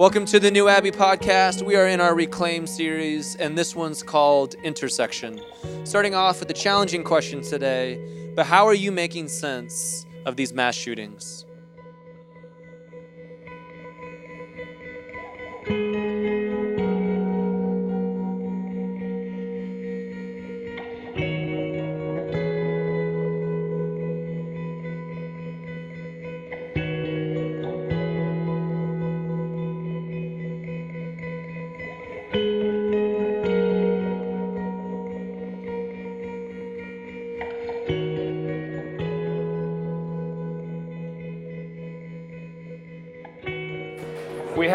Welcome to the New Abbey podcast. We are in our Reclaim series, and this one's called Intersection. Starting off with a challenging question today, but how are you making sense of these mass shootings?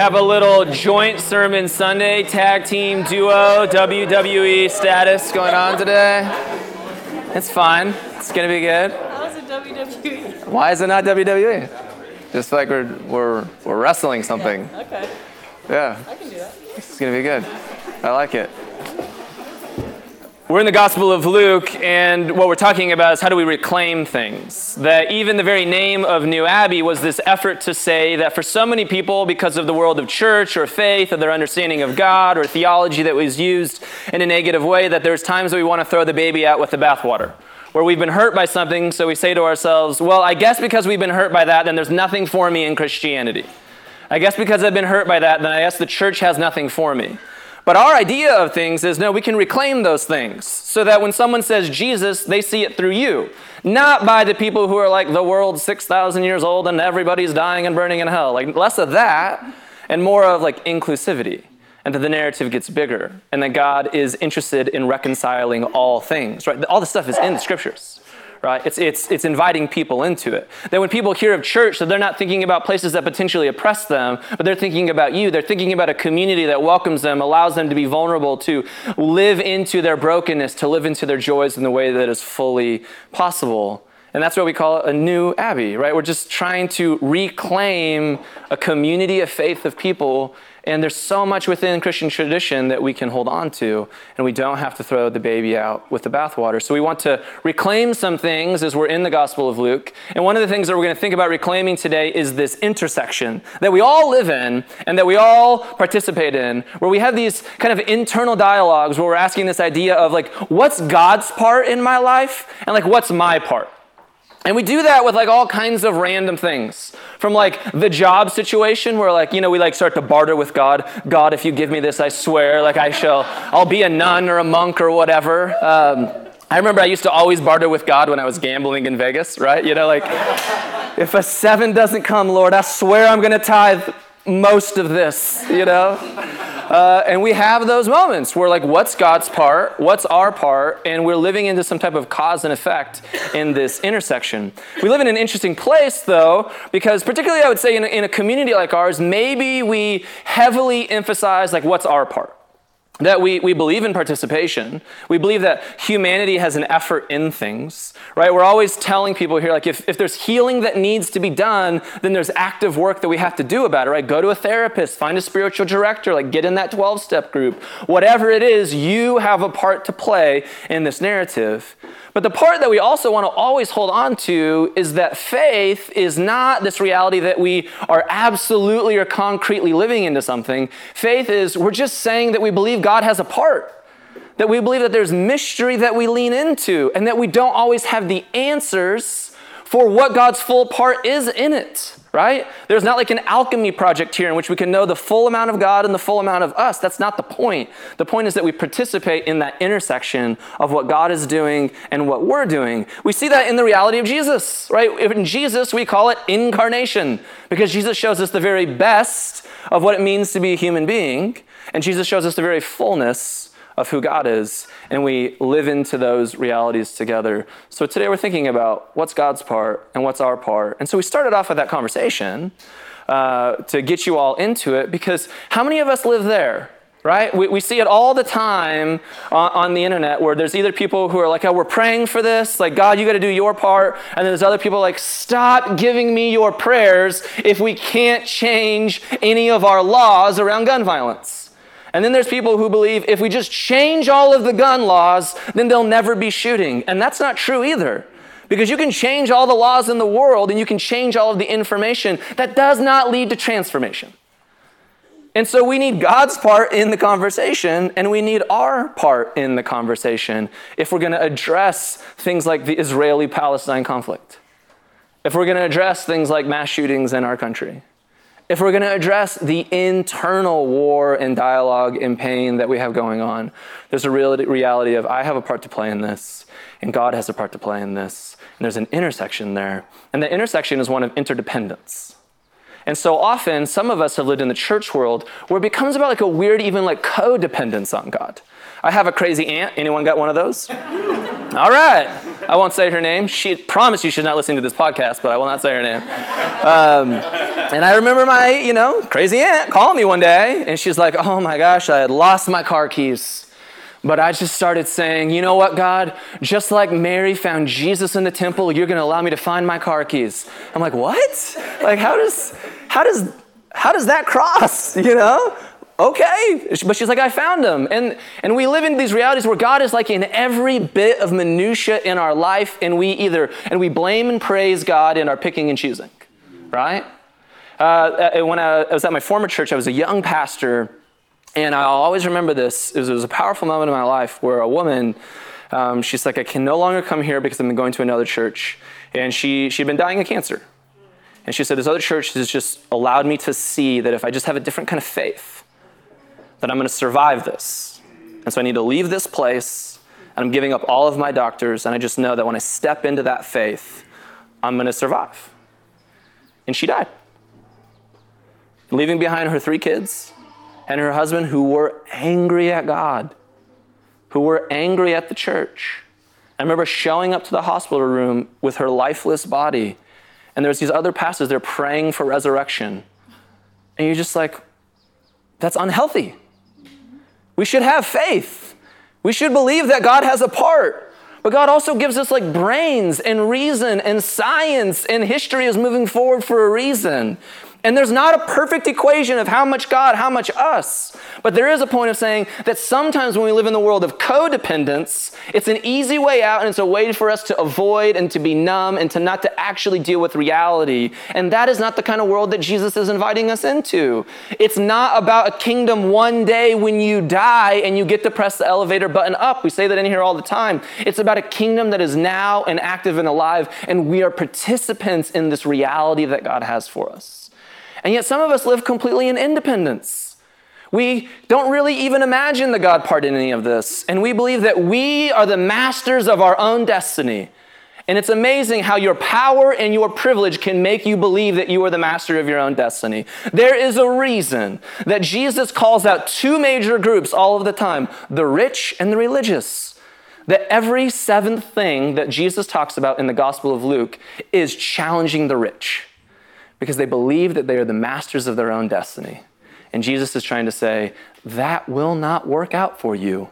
Have a little joint sermon Sunday tag team duo WWE status going on today. It's fine. It's gonna be good. How's it WWE? Why is it not WWE? Just like we're we're we're wrestling something. Okay, Yeah, I can do that. it's gonna be good. I like it. We're in the Gospel of Luke, and what we're talking about is how do we reclaim things? That even the very name of New Abbey was this effort to say that for so many people, because of the world of church or faith or their understanding of God or theology that was used in a negative way, that there's times that we want to throw the baby out with the bathwater. Where we've been hurt by something, so we say to ourselves, well, I guess because we've been hurt by that, then there's nothing for me in Christianity. I guess because I've been hurt by that, then I guess the church has nothing for me. But our idea of things is no, we can reclaim those things so that when someone says Jesus, they see it through you. Not by the people who are like the world's 6,000 years old and everybody's dying and burning in hell. Like less of that and more of like inclusivity. And that the narrative gets bigger and that God is interested in reconciling all things, right? All the stuff is in the scriptures right? It's, it's, it's inviting people into it. That when people hear of church, that they're not thinking about places that potentially oppress them, but they're thinking about you. They're thinking about a community that welcomes them, allows them to be vulnerable, to live into their brokenness, to live into their joys in the way that is fully possible. And that's what we call a new abbey, right? We're just trying to reclaim a community of faith of people and there's so much within Christian tradition that we can hold on to, and we don't have to throw the baby out with the bathwater. So we want to reclaim some things as we're in the Gospel of Luke. And one of the things that we're going to think about reclaiming today is this intersection that we all live in and that we all participate in, where we have these kind of internal dialogues where we're asking this idea of like, what's God's part in my life? And like, what's my part? And we do that with like all kinds of random things. From like the job situation where like, you know, we like start to barter with God. God, if you give me this, I swear, like I shall, I'll be a nun or a monk or whatever. Um, I remember I used to always barter with God when I was gambling in Vegas, right? You know, like, if a seven doesn't come, Lord, I swear I'm going to tithe most of this, you know? Uh, and we have those moments where, like, what's God's part? What's our part? And we're living into some type of cause and effect in this intersection. We live in an interesting place, though, because, particularly, I would say, in in a community like ours, maybe we heavily emphasize, like, what's our part? That we, we believe in participation. We believe that humanity has an effort in things, right? We're always telling people here, like, if, if there's healing that needs to be done, then there's active work that we have to do about it, right? Go to a therapist, find a spiritual director, like, get in that 12 step group. Whatever it is, you have a part to play in this narrative. But the part that we also want to always hold on to is that faith is not this reality that we are absolutely or concretely living into something. Faith is we're just saying that we believe God has a part, that we believe that there's mystery that we lean into, and that we don't always have the answers for what God's full part is in it right? There's not like an alchemy project here in which we can know the full amount of God and the full amount of us. That's not the point. The point is that we participate in that intersection of what God is doing and what we're doing. We see that in the reality of Jesus, right? In Jesus, we call it incarnation because Jesus shows us the very best of what it means to be a human being, and Jesus shows us the very fullness of who God is, and we live into those realities together. So today we're thinking about what's God's part and what's our part. And so we started off with that conversation uh, to get you all into it because how many of us live there? Right? We, we see it all the time on, on the internet where there's either people who are like, oh, we're praying for this, like, God, you got to do your part. And then there's other people like, stop giving me your prayers if we can't change any of our laws around gun violence. And then there's people who believe if we just change all of the gun laws, then they'll never be shooting. And that's not true either. Because you can change all the laws in the world and you can change all of the information. That does not lead to transformation. And so we need God's part in the conversation and we need our part in the conversation if we're going to address things like the Israeli Palestine conflict, if we're going to address things like mass shootings in our country, if we're going to address the internal war and dialogue and pain that we have going on. There's a real reality of I have a part to play in this and God has a part to play in this. And there's an intersection there. And the intersection is one of interdependence. And so often, some of us have lived in the church world where it becomes about like a weird, even like codependence on God. I have a crazy aunt. Anyone got one of those? All right. I won't say her name. She promised you should not listen to this podcast, but I will not say her name. Um, and I remember my, you know, crazy aunt calling me one day, and she's like, "Oh my gosh, I had lost my car keys." But I just started saying, you know what, God? Just like Mary found Jesus in the temple, you're going to allow me to find my car keys. I'm like, what? Like, how does, how does, how does that cross? You know? Okay. But she's like, I found them. And, and we live in these realities where God is like in every bit of minutia in our life, and we either, and we blame and praise God in our picking and choosing, right? Uh, uh when I was at my former church, I was a young pastor and I always remember this. It was, it was, a powerful moment in my life where a woman, um, she's like, I can no longer come here because I've been going to another church. And she, she'd been dying of cancer. And she said, This other church has just allowed me to see that if I just have a different kind of faith, that I'm going to survive this. And so I need to leave this place, and I'm giving up all of my doctors, and I just know that when I step into that faith, I'm going to survive. And she died, leaving behind her three kids and her husband who were angry at God, who were angry at the church. I remember showing up to the hospital room with her lifeless body, and there's these other pastors, they're praying for resurrection. And you're just like, that's unhealthy. We should have faith. We should believe that God has a part. But God also gives us like brains and reason and science, and history is moving forward for a reason. And there's not a perfect equation of how much God, how much us. But there is a point of saying that sometimes when we live in the world of codependence, it's an easy way out and it's a way for us to avoid and to be numb and to not to actually deal with reality. And that is not the kind of world that Jesus is inviting us into. It's not about a kingdom one day when you die and you get to press the elevator button up. We say that in here all the time. It's about a kingdom that is now and active and alive, and we are participants in this reality that God has for us. And yet, some of us live completely in independence. We don't really even imagine the God part in any of this. And we believe that we are the masters of our own destiny. And it's amazing how your power and your privilege can make you believe that you are the master of your own destiny. There is a reason that Jesus calls out two major groups all of the time the rich and the religious. That every seventh thing that Jesus talks about in the Gospel of Luke is challenging the rich because they believe that they are the masters of their own destiny. And Jesus is trying to say, that will not work out for you.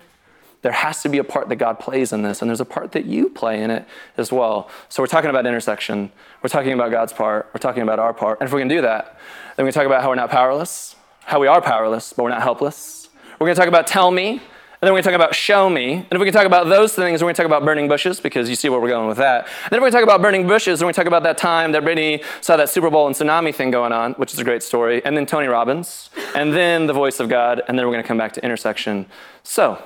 There has to be a part that God plays in this, and there's a part that you play in it as well. So we're talking about intersection. We're talking about God's part. We're talking about our part. And if we can do that, then we can talk about how we're not powerless, how we are powerless, but we're not helpless. We're going to talk about tell me, and then we're going to talk about show me. And if we can talk about those things, we're going to talk about burning bushes because you see where we're going with that. And then we're going to talk about burning bushes, and we're going to talk about that time that Brittany saw that Super Bowl and tsunami thing going on, which is a great story. And then Tony Robbins, and then the voice of God, and then we're going to come back to intersection. So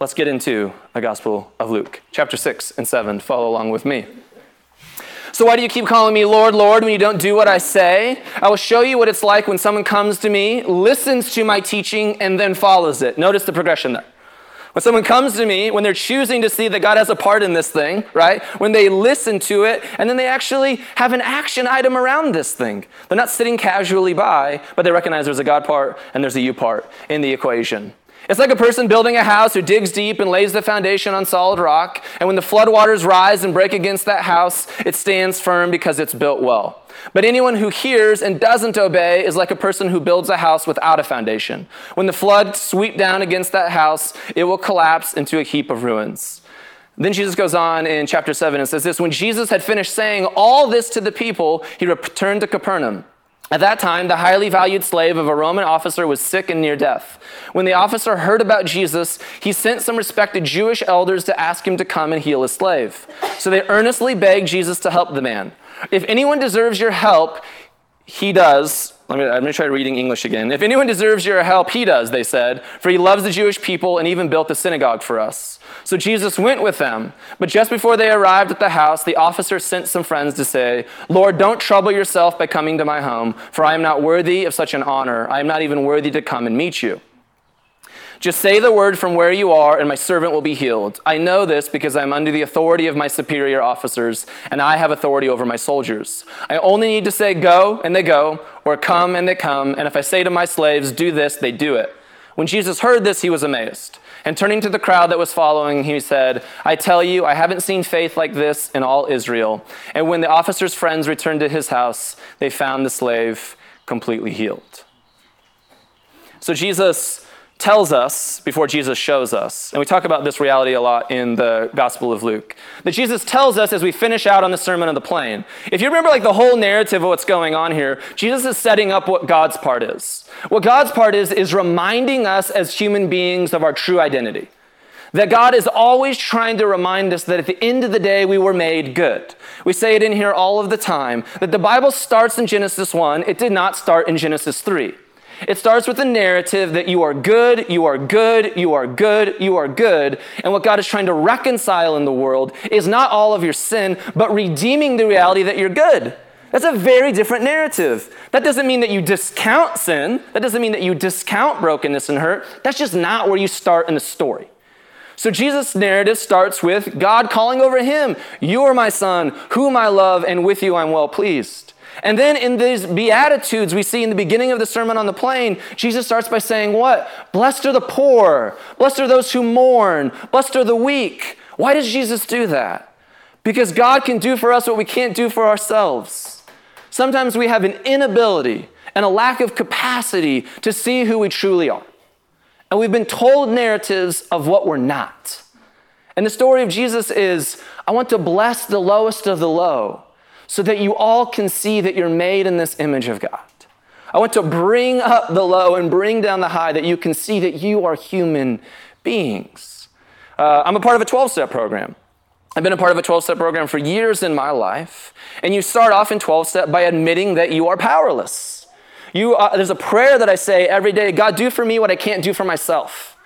let's get into the Gospel of Luke, chapter 6 and 7. Follow along with me. So, why do you keep calling me Lord, Lord when you don't do what I say? I will show you what it's like when someone comes to me, listens to my teaching, and then follows it. Notice the progression there. When someone comes to me, when they're choosing to see that God has a part in this thing, right? When they listen to it, and then they actually have an action item around this thing. They're not sitting casually by, but they recognize there's a God part and there's a you part in the equation. It's like a person building a house who digs deep and lays the foundation on solid rock, and when the floodwaters rise and break against that house, it stands firm because it's built well. But anyone who hears and doesn't obey is like a person who builds a house without a foundation. When the flood sweep down against that house, it will collapse into a heap of ruins. Then Jesus goes on in chapter 7 and says this When Jesus had finished saying all this to the people, he returned to Capernaum. At that time, the highly valued slave of a Roman officer was sick and near death. When the officer heard about Jesus, he sent some respected Jewish elders to ask him to come and heal his slave. So they earnestly begged Jesus to help the man. If anyone deserves your help, he does. Let me, let me try reading English again. If anyone deserves your help, he does, they said, for he loves the Jewish people and even built a synagogue for us. So Jesus went with them. But just before they arrived at the house, the officer sent some friends to say, Lord, don't trouble yourself by coming to my home, for I am not worthy of such an honor. I am not even worthy to come and meet you. Just say the word from where you are, and my servant will be healed. I know this because I'm under the authority of my superior officers, and I have authority over my soldiers. I only need to say go, and they go, or come, and they come. And if I say to my slaves, do this, they do it. When Jesus heard this, he was amazed. And turning to the crowd that was following, he said, I tell you, I haven't seen faith like this in all Israel. And when the officer's friends returned to his house, they found the slave completely healed. So Jesus tells us before Jesus shows us, and we talk about this reality a lot in the Gospel of Luke, that Jesus tells us as we finish out on the Sermon on the Plain. If you remember like the whole narrative of what's going on here, Jesus is setting up what God's part is. What God's part is, is reminding us as human beings of our true identity. That God is always trying to remind us that at the end of the day, we were made good. We say it in here all of the time that the Bible starts in Genesis 1, it did not start in Genesis 3. It starts with the narrative that you are good, you are good, you are good, you are good. And what God is trying to reconcile in the world is not all of your sin, but redeeming the reality that you're good. That's a very different narrative. That doesn't mean that you discount sin. That doesn't mean that you discount brokenness and hurt. That's just not where you start in the story. So Jesus' narrative starts with God calling over him, You are my son, whom I love, and with you I'm well pleased. And then in these Beatitudes we see in the beginning of the Sermon on the Plain, Jesus starts by saying, What? Blessed are the poor, blessed are those who mourn, blessed are the weak. Why does Jesus do that? Because God can do for us what we can't do for ourselves. Sometimes we have an inability and a lack of capacity to see who we truly are. And we've been told narratives of what we're not. And the story of Jesus is I want to bless the lowest of the low so that you all can see that you're made in this image of God. I want to bring up the low and bring down the high that you can see that you are human beings. Uh, I'm a part of a 12 step program. I've been a part of a 12 step program for years in my life. And you start off in 12 step by admitting that you are powerless. You, uh, there's a prayer that I say every day God, do for me what I can't do for myself.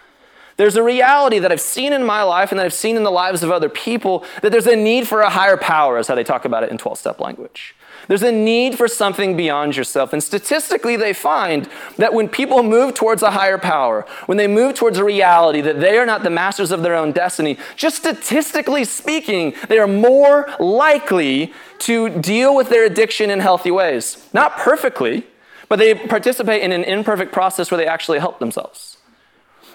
There's a reality that I've seen in my life and that I've seen in the lives of other people that there's a need for a higher power, is how they talk about it in 12 step language. There's a need for something beyond yourself. And statistically, they find that when people move towards a higher power, when they move towards a reality that they are not the masters of their own destiny, just statistically speaking, they are more likely to deal with their addiction in healthy ways. Not perfectly, but they participate in an imperfect process where they actually help themselves.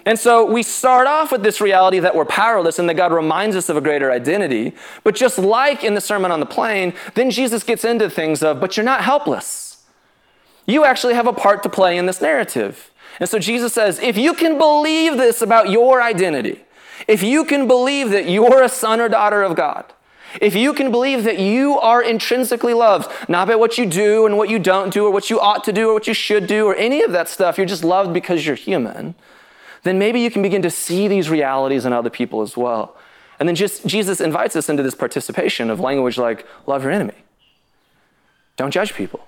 And so we start off with this reality that we're powerless and that God reminds us of a greater identity. But just like in the Sermon on the Plain, then Jesus gets into things of, but you're not helpless. You actually have a part to play in this narrative. And so Jesus says, if you can believe this about your identity, if you can believe that you're a son or daughter of God, if you can believe that you are intrinsically loved, not by what you do and what you don't do, or what you ought to do, or what you should do, or any of that stuff, you're just loved because you're human then maybe you can begin to see these realities in other people as well. And then just Jesus invites us into this participation of language like love your enemy. Don't judge people.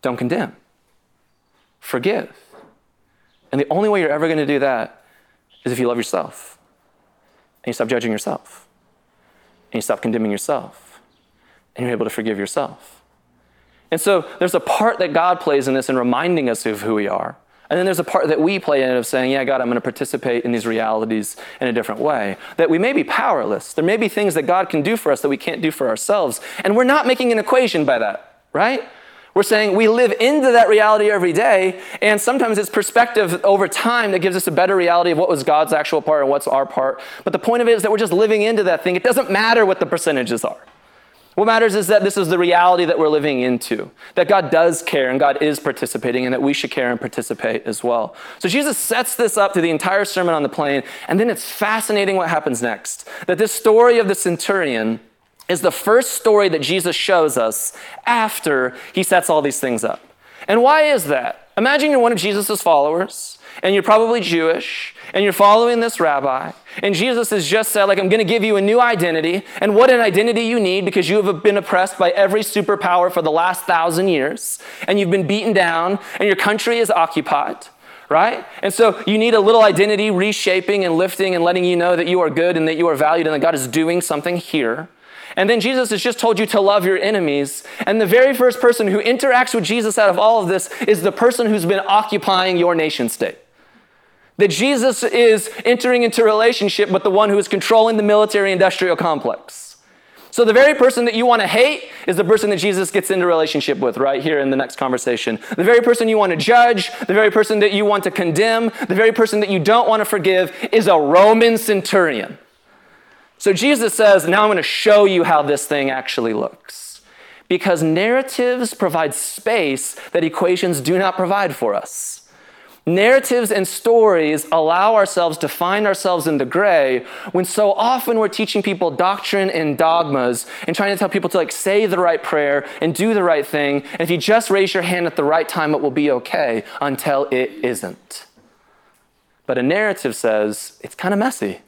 Don't condemn. Forgive. And the only way you're ever going to do that is if you love yourself. And you stop judging yourself. And you stop condemning yourself. And you're able to forgive yourself. And so there's a part that God plays in this in reminding us of who we are. And then there's a part that we play in it of saying, yeah, God, I'm going to participate in these realities in a different way. That we may be powerless. There may be things that God can do for us that we can't do for ourselves. And we're not making an equation by that, right? We're saying we live into that reality every day, and sometimes it's perspective over time that gives us a better reality of what was God's actual part and what's our part. But the point of it is that we're just living into that thing. It doesn't matter what the percentages are. What matters is that this is the reality that we're living into, that God does care and God is participating, and that we should care and participate as well. So Jesus sets this up to the entire Sermon on the Plain, and then it's fascinating what happens next. That this story of the centurion is the first story that Jesus shows us after he sets all these things up. And why is that? Imagine you're one of Jesus' followers, and you're probably Jewish, and you're following this rabbi, and Jesus has just said, like, I'm to give you a new identity, and what an identity you need because you have been oppressed by every superpower for the last thousand years, and you've been beaten down, and your country is occupied right? And so you need a little identity reshaping and lifting and letting you know that you are good and that you are valued and that God is doing something here. And then Jesus has just told you to love your enemies. And the very first person who interacts with Jesus out of all of this is the person who's been occupying your nation state. That Jesus is entering into relationship with the one who is controlling the military industrial complex. So the very person that you want to hate is the person that Jesus gets into relationship with right here in the next conversation. The very person you want to judge, the very person that you want to condemn, the very person that you don't want to forgive is a Roman centurion. So Jesus says, Now I'm going to show you how this thing actually looks. Because narratives provide space that equations do not provide for us. Narratives and stories allow ourselves to find ourselves in the gray when so often we're teaching people doctrine and dogmas and trying to tell people to like say the right prayer and do the right thing. And if you just raise your hand at the right time, it will be okay until it isn't. But a narrative says it's kind of messy.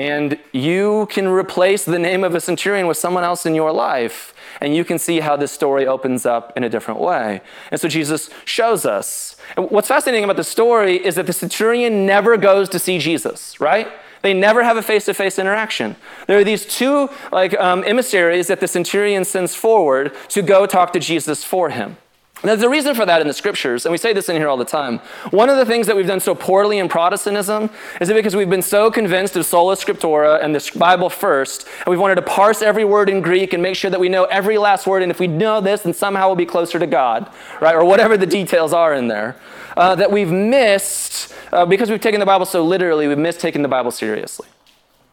And you can replace the name of a centurion with someone else in your life, and you can see how this story opens up in a different way. And so Jesus shows us. And what's fascinating about the story is that the centurion never goes to see Jesus, right? They never have a face-to-face interaction. There are these two like um, emissaries that the centurion sends forward to go talk to Jesus for him. There's a reason for that in the scriptures, and we say this in here all the time. One of the things that we've done so poorly in Protestantism is that because we've been so convinced of sola scriptura and the Bible first, and we've wanted to parse every word in Greek and make sure that we know every last word, and if we know this, then somehow we'll be closer to God, right? Or whatever the details are in there. Uh, that we've missed, uh, because we've taken the Bible so literally, we've missed taking the Bible seriously.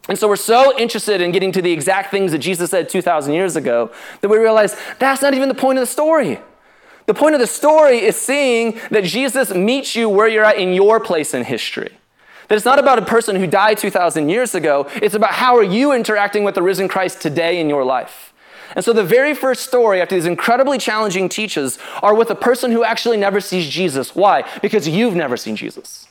And so we're so interested in getting to the exact things that Jesus said 2,000 years ago that we realize that's not even the point of the story. The point of the story is seeing that Jesus meets you where you're at in your place in history. That it's not about a person who died 2,000 years ago, it's about how are you interacting with the risen Christ today in your life. And so the very first story after these incredibly challenging teachers are with a person who actually never sees Jesus. Why? Because you've never seen Jesus.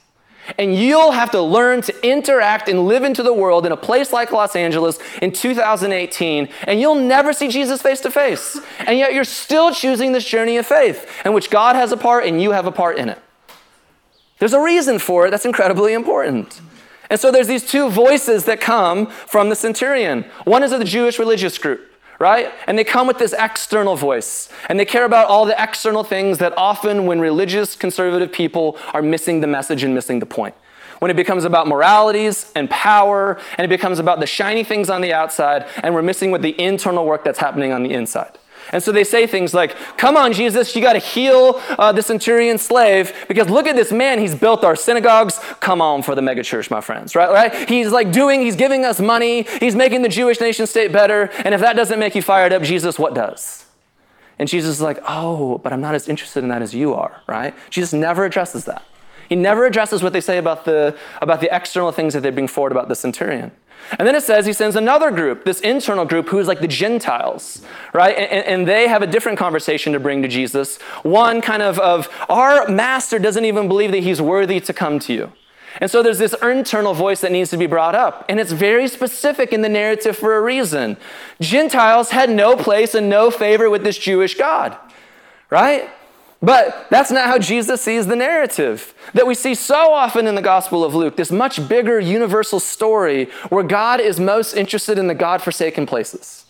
And you'll have to learn to interact and live into the world in a place like Los Angeles in 2018, and you'll never see Jesus face to face. And yet you're still choosing this journey of faith in which God has a part and you have a part in it. There's a reason for it that's incredibly important. And so there's these two voices that come from the centurion. One is of the Jewish religious group right? And they come with this external voice. And they care about all the external things that often, when religious conservative people are missing the message and missing the point. When it becomes about moralities and power, and it becomes about the shiny things on the outside, and we're missing with the internal work that's happening on the inside. And so they say things like, Come on, Jesus, you got to heal uh, the centurion slave because look at this man. He's built our synagogues. Come on for the megachurch, my friends, right? right? He's like doing, he's giving us money. He's making the Jewish nation state better. And if that doesn't make you fired up, Jesus, what does? And Jesus is like, Oh, but I'm not as interested in that as you are, right? Jesus never addresses that. He never addresses what they say about the, about the external things that they bring forward about the centurion. And then it says he sends another group, this internal group, who is like the Gentiles, right? And, and, they have a different conversation to bring to Jesus. One kind of of our master doesn't even believe that he's worthy to come to you. And so there's this internal voice that needs to be brought up. And it's very specific in the narrative for a reason. Gentiles had no place and no favor with this Jewish God, right? But that's not how Jesus sees the narrative that we see so often in the Gospel of Luke, this much bigger universal story where God is most interested in the God forsaken places.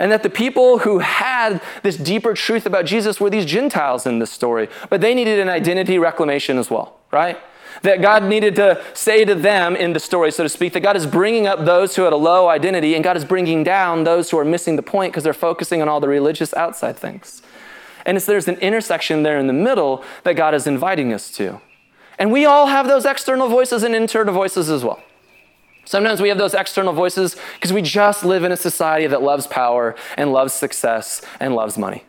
And that the people who had this deeper truth about Jesus were these Gentiles in this story, but they needed an identity reclamation as well, right? That God needed to say to them in the story, so to speak, that God is bringing up those who had a low identity and God is bringing down those who are missing the point because they're focusing on all the religious outside things. And it's, there's an intersection there in the middle that God is inviting us to. And we all have those external voices and internal voices as well. Sometimes we have those external voices because we just live in a society that loves power and loves success and loves money.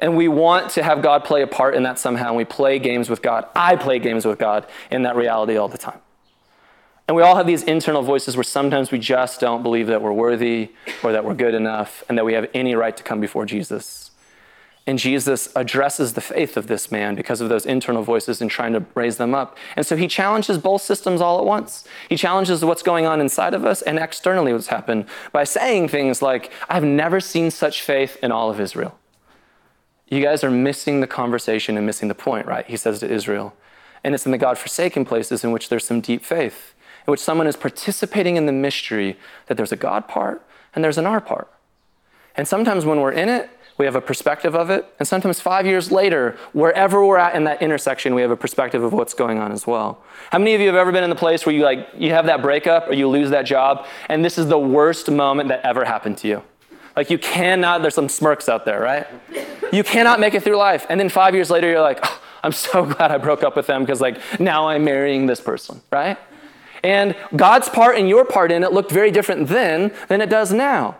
And we want to have God play a part in that somehow, and we play games with God. I play games with God in that reality all the time. And we all have these internal voices where sometimes we just don't believe that we're worthy or that we're good enough and that we have any right to come before Jesus. And Jesus addresses the faith of this man because of those internal voices and trying to raise them up. And so he challenges both systems all at once. He challenges what's going on inside of us and externally what's happened by saying things like, I've never seen such faith in all of Israel. You guys are missing the conversation and missing the point, right? He says to Israel. And it's in the God forsaken places in which there's some deep faith, in which someone is participating in the mystery that there's a God part and there's an our part. And sometimes when we're in it, we have a perspective of it. And sometimes five years later, wherever we're at in that intersection, we have a perspective of what's going on as well. How many of you have ever been in the place where you like you have that breakup or you lose that job, and this is the worst moment that ever happened to you? Like you cannot, there's some smirks out there, right? You cannot make it through life. And then five years later, you're like, oh, I'm so glad I broke up with them because like now I'm marrying this person, right? And God's part and your part in it looked very different then than it does now.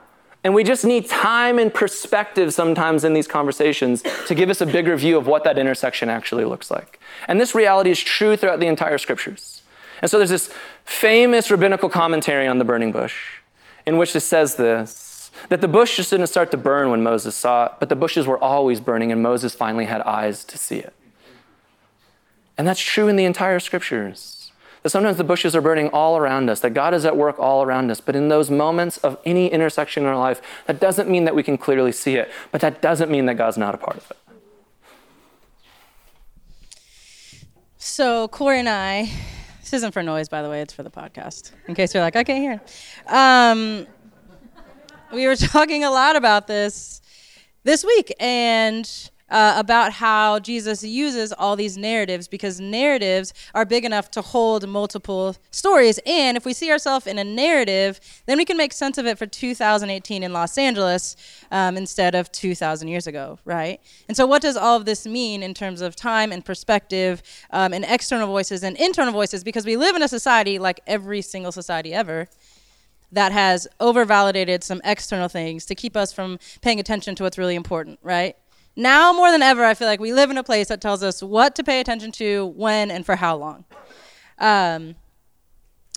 And we just need time and perspective sometimes in these conversations to give us a bigger view of what that intersection actually looks like. And this reality is true throughout the entire scriptures. And so there's this famous rabbinical commentary on the burning bush in which it says this that the bush just didn't start to burn when Moses saw it, but the bushes were always burning, and Moses finally had eyes to see it. And that's true in the entire scriptures. That sometimes the bushes are burning all around us, that God is at work all around us. But in those moments of any intersection in our life, that doesn't mean that we can clearly see it, but that doesn't mean that God's not a part of it. So, Corey and I, this isn't for noise, by the way, it's for the podcast, in case you're like, I can't hear. Um, we were talking a lot about this this week, and uh, about how Jesus uses all these narratives because narratives are big enough to hold multiple stories. And if we see ourselves in a narrative, then we can make sense of it for 2018 in Los Angeles um, instead of 2,000 years ago, right? And so, what does all of this mean in terms of time and perspective um, and external voices and internal voices? Because we live in a society like every single society ever that has overvalidated some external things to keep us from paying attention to what's really important, right? Now more than ever, I feel like we live in a place that tells us what to pay attention to, when, and for how long. Um,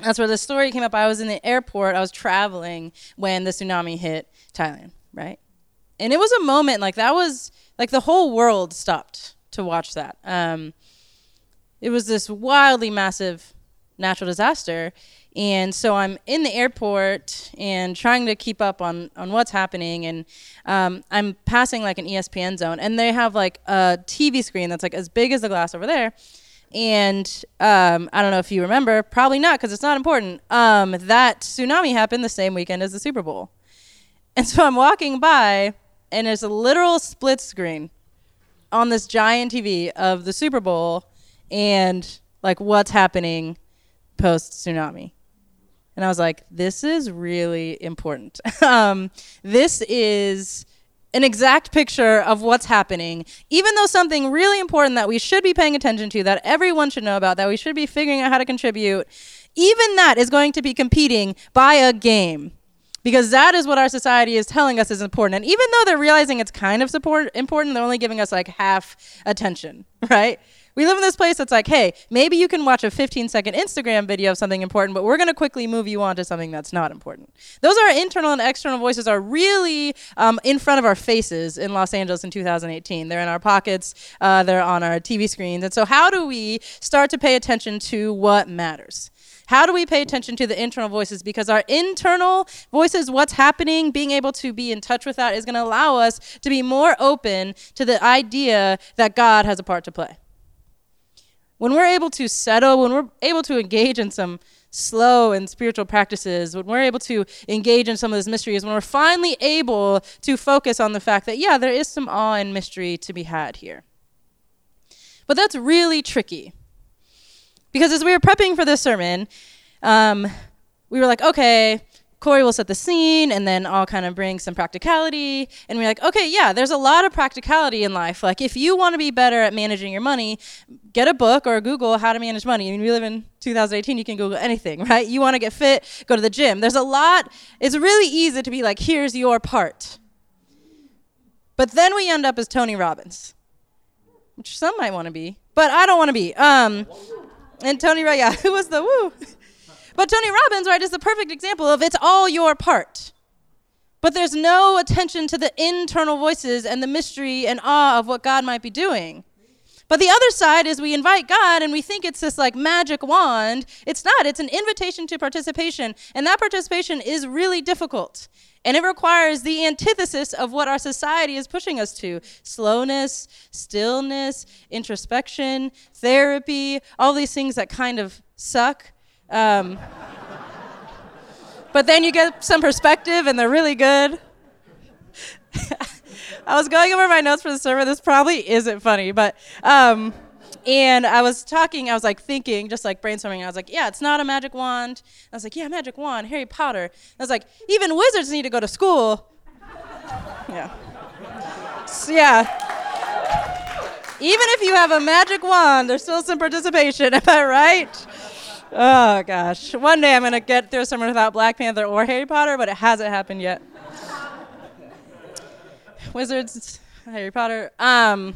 that's where the story came up. I was in the airport. I was traveling when the tsunami hit Thailand, right? And it was a moment like that was like the whole world stopped to watch that. Um, it was this wildly massive natural disaster, and so I'm in the airport and trying to keep up on, on what's happening. And um, I'm passing like an ESPN zone, and they have like a TV screen that's like as big as the glass over there. And um, I don't know if you remember, probably not because it's not important. Um, that tsunami happened the same weekend as the Super Bowl. And so I'm walking by, and there's a literal split screen on this giant TV of the Super Bowl and like what's happening post tsunami. And I was like, this is really important. um, this is an exact picture of what's happening, even though something really important that we should be paying attention to, that everyone should know about, that we should be figuring out how to contribute, even that is going to be competing by a game. Because that is what our society is telling us is important. And even though they're realizing it's kind of support important, they're only giving us like half attention, right? We live in this place that's like, hey, maybe you can watch a 15 second Instagram video of something important, but we're going to quickly move you on to something that's not important. Those are our internal and external voices are really um, in front of our faces in Los Angeles in 2018. They're in our pockets, uh, they're on our TV screens. And so, how do we start to pay attention to what matters? How do we pay attention to the internal voices? Because our internal voices, what's happening, being able to be in touch with that is going to allow us to be more open to the idea that God has a part to play when we're able to settle, when we're able to engage in some slow and spiritual practices, when we're able to engage in some of those mysteries, when we're finally able to focus on the fact that, yeah, there is some awe and mystery to be had here. But that's really tricky. Because as we were prepping for this sermon, um, we were like, okay, Corey will set the scene and then I'll kind of bring some practicality. And we're like, okay, yeah, there's a lot of practicality in life. Like, if you want to be better at managing your money, get a book or Google how to manage money. I mean, we live in 2018, you can Google anything, right? You want to get fit, go to the gym. There's a lot, it's really easy to be like, here's your part. But then we end up as Tony Robbins, which some might want to be, but I don't want to be. Um, and Tony, yeah, who was the woo? But Tony Robbins, right, is the perfect example of it's all your part. But there's no attention to the internal voices and the mystery and awe of what God might be doing. But the other side is we invite God and we think it's this like magic wand. It's not, it's an invitation to participation. And that participation is really difficult. And it requires the antithesis of what our society is pushing us to slowness, stillness, introspection, therapy, all these things that kind of suck. Um, but then you get some perspective and they're really good. I was going over my notes for the sermon. This probably isn't funny, but um, and I was talking. I was like thinking, just like brainstorming. I was like, yeah, it's not a magic wand. I was like, yeah, magic wand, Harry Potter. I was like, even wizards need to go to school. yeah. So, yeah. Even if you have a magic wand, there's still some participation. Am I right? Oh gosh. One day I'm gonna get through summer without Black Panther or Harry Potter, but it hasn't happened yet. Wizards, Harry Potter. Um,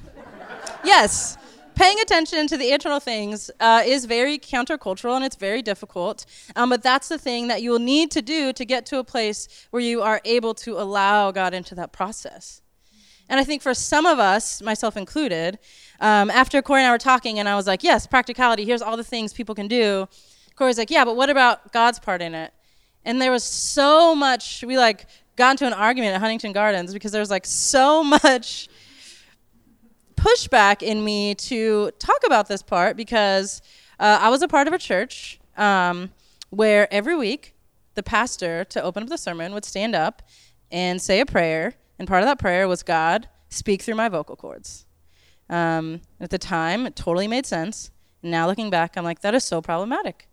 yes, paying attention to the internal things uh, is very countercultural and it's very difficult. Um, but that's the thing that you will need to do to get to a place where you are able to allow God into that process. And I think for some of us, myself included, um, after Corey and I were talking, and I was like, yes, practicality, here's all the things people can do. Corey's like, yeah, but what about God's part in it? And there was so much, we like got into an argument at Huntington Gardens because there was like so much pushback in me to talk about this part because uh, I was a part of a church um, where every week the pastor, to open up the sermon, would stand up and say a prayer. And part of that prayer was, God, speak through my vocal cords. Um, at the time, it totally made sense. Now looking back, I'm like, that is so problematic.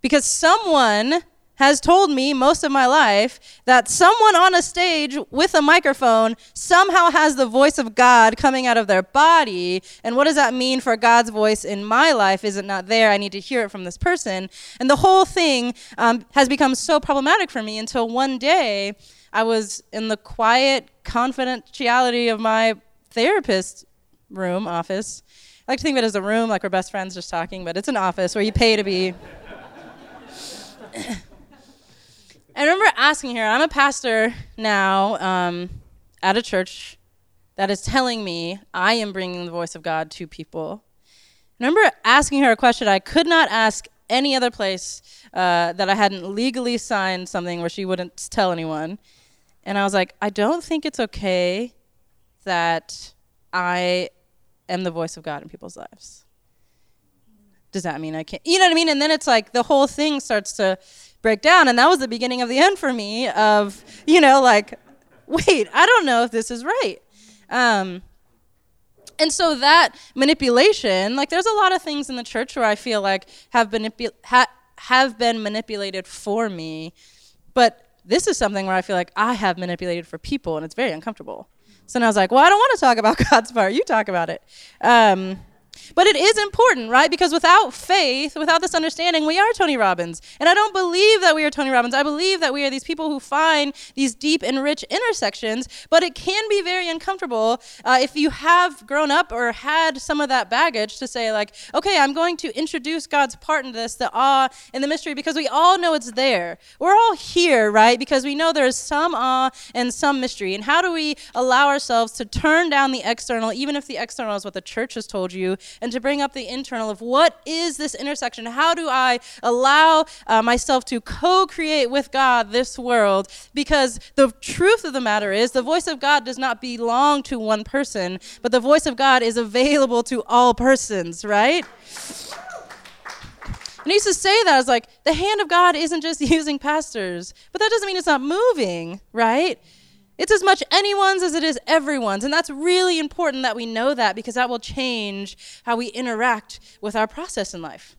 Because someone has told me most of my life that someone on a stage with a microphone somehow has the voice of God coming out of their body. And what does that mean for God's voice in my life? Is it not there? I need to hear it from this person. And the whole thing um, has become so problematic for me until one day I was in the quiet confidentiality of my therapist room, office. I like to think of it as a room, like we're best friends just talking, but it's an office where you pay to be. I remember asking her, I'm a pastor now um, at a church that is telling me I am bringing the voice of God to people. I remember asking her a question I could not ask any other place uh, that I hadn't legally signed something where she wouldn't tell anyone. And I was like, I don't think it's okay that I am the voice of God in people's lives. Does that mean I can't? You know what I mean? And then it's like the whole thing starts to break down. And that was the beginning of the end for me of, you know, like, wait, I don't know if this is right. Um, and so that manipulation, like, there's a lot of things in the church where I feel like have been, ha- have been manipulated for me. But this is something where I feel like I have manipulated for people, and it's very uncomfortable. So now I was like, well, I don't want to talk about God's part. You talk about it. Um, but it is important, right? Because without faith, without this understanding, we are Tony Robbins. And I don't believe that we are Tony Robbins. I believe that we are these people who find these deep and rich intersections. But it can be very uncomfortable uh, if you have grown up or had some of that baggage to say, like, okay, I'm going to introduce God's part in this, the awe and the mystery, because we all know it's there. We're all here, right? Because we know there is some awe and some mystery. And how do we allow ourselves to turn down the external, even if the external is what the church has told you, and to bring up the internal of what is this intersection? How do I allow uh, myself to co create with God this world? Because the truth of the matter is, the voice of God does not belong to one person, but the voice of God is available to all persons, right? And I used to say that. I was like, the hand of God isn't just using pastors, but that doesn't mean it's not moving, right? It's as much anyone's as it is everyone's. And that's really important that we know that because that will change how we interact with our process in life,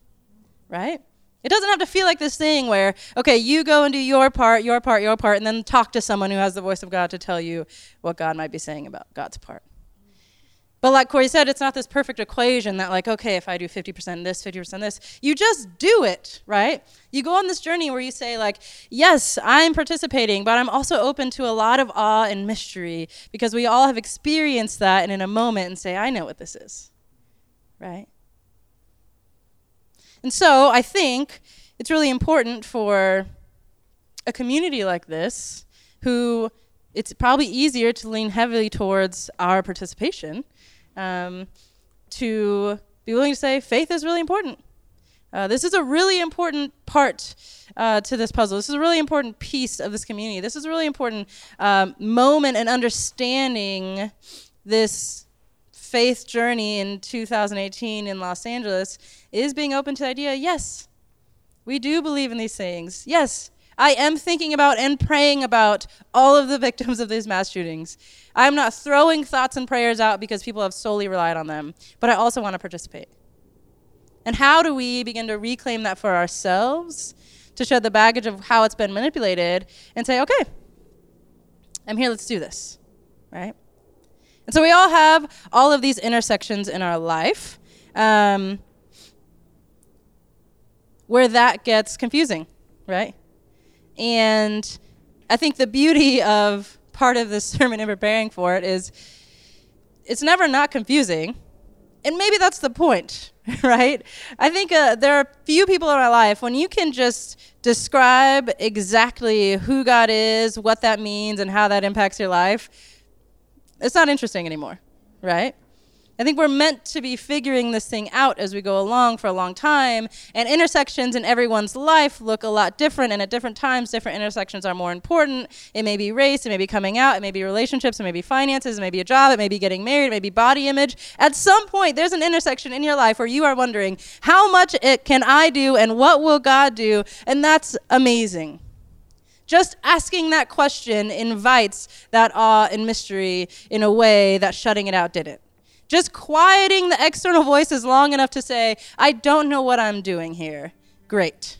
right? It doesn't have to feel like this thing where, okay, you go and do your part, your part, your part, and then talk to someone who has the voice of God to tell you what God might be saying about God's part. But like Corey said, it's not this perfect equation that, like, okay, if I do 50% this, 50% this, you just do it, right? You go on this journey where you say, like, yes, I'm participating, but I'm also open to a lot of awe and mystery because we all have experienced that and in a moment and say, I know what this is, right? And so I think it's really important for a community like this who it's probably easier to lean heavily towards our participation, um, to be willing to say faith is really important. Uh, this is a really important part uh, to this puzzle. This is a really important piece of this community. This is a really important um, moment in understanding this faith journey in 2018 in Los Angeles is being open to the idea yes, we do believe in these things. Yes, I am thinking about and praying about all of the victims of these mass shootings. I'm not throwing thoughts and prayers out because people have solely relied on them, but I also want to participate. And how do we begin to reclaim that for ourselves to shed the baggage of how it's been manipulated and say, okay, I'm here, let's do this, right? And so we all have all of these intersections in our life um, where that gets confusing, right? And I think the beauty of part of this sermon and preparing for it is it's never not confusing. And maybe that's the point, right? I think uh, there are few people in my life when you can just describe exactly who God is, what that means, and how that impacts your life. It's not interesting anymore, right? I think we're meant to be figuring this thing out as we go along for a long time. And intersections in everyone's life look a lot different. And at different times, different intersections are more important. It may be race, it may be coming out, it may be relationships, it may be finances, it may be a job, it may be getting married, it may be body image. At some point, there's an intersection in your life where you are wondering, how much it can I do and what will God do? And that's amazing. Just asking that question invites that awe and mystery in a way that shutting it out didn't. Just quieting the external voices long enough to say, I don't know what I'm doing here. Great.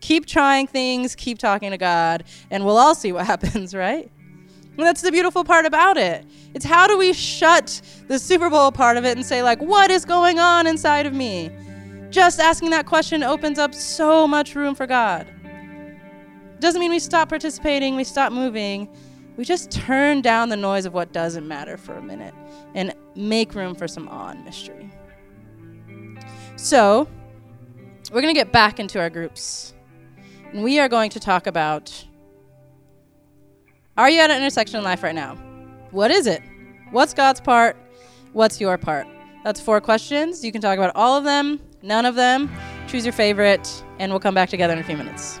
Keep trying things, keep talking to God, and we'll all see what happens, right? And that's the beautiful part about it. It's how do we shut the Super Bowl part of it and say, like, what is going on inside of me? Just asking that question opens up so much room for God. Doesn't mean we stop participating, we stop moving. We just turn down the noise of what doesn't matter for a minute and make room for some awe and mystery. So, we're going to get back into our groups. And we are going to talk about Are you at an intersection in life right now? What is it? What's God's part? What's your part? That's four questions. You can talk about all of them, none of them. Choose your favorite, and we'll come back together in a few minutes.